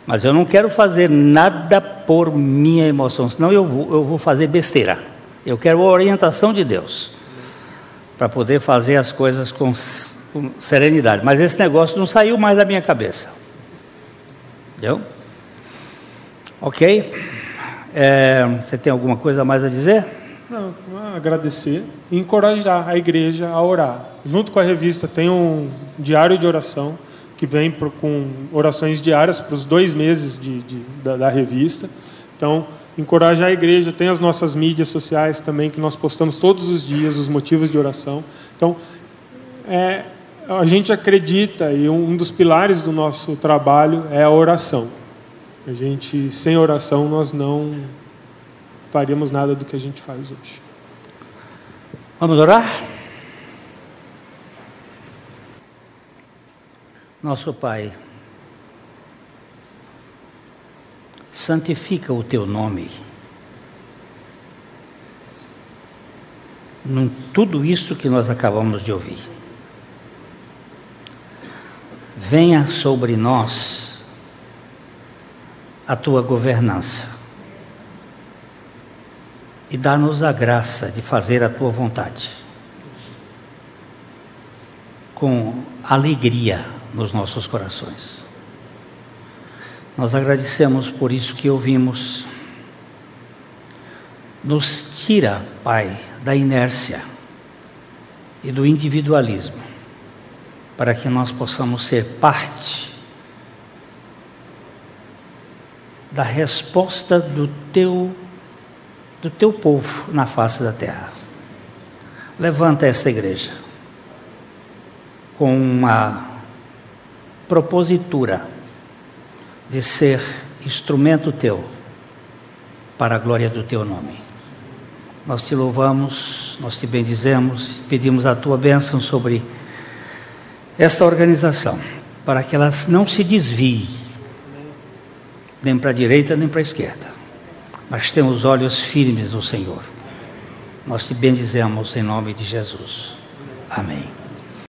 Mas eu não quero fazer nada por minha emoção, senão eu vou, eu vou fazer besteira. Eu quero a orientação de Deus para poder fazer as coisas com, com, serenidade. Mas esse negócio não saiu mais da minha cabeça. Entendeu? Ok? É, você tem alguma coisa mais a dizer? Não, agradecer e encorajar a igreja a orar. Junto com a revista tem um diário de oração que vem com orações diárias para os dois meses de, de da, da revista. Então, encorajar a igreja. Tem as nossas mídias sociais também, que nós postamos todos os dias os motivos de oração. Então, é, a gente acredita, e um dos pilares do nosso trabalho é a oração. A gente, sem oração, nós não faríamos nada do que a gente faz hoje. Vamos orar? Nosso Pai, santifica o teu nome. Em tudo isso que nós acabamos de ouvir. Venha sobre nós a tua governança e dá-nos a graça de fazer a tua vontade com alegria nos nossos corações. Nós agradecemos por isso que ouvimos. Nos tira, Pai, da inércia e do individualismo, para que nós possamos ser parte da resposta do teu do teu povo na face da terra. Levanta esta igreja com uma propositura de ser instrumento teu para a glória do teu nome. Nós te louvamos, nós te bendizemos, pedimos a tua bênção sobre esta organização, para que ela não se desvie, nem para a direita nem para a esquerda, mas tenha os olhos firmes no Senhor. Nós te bendizemos em nome de Jesus. Amém.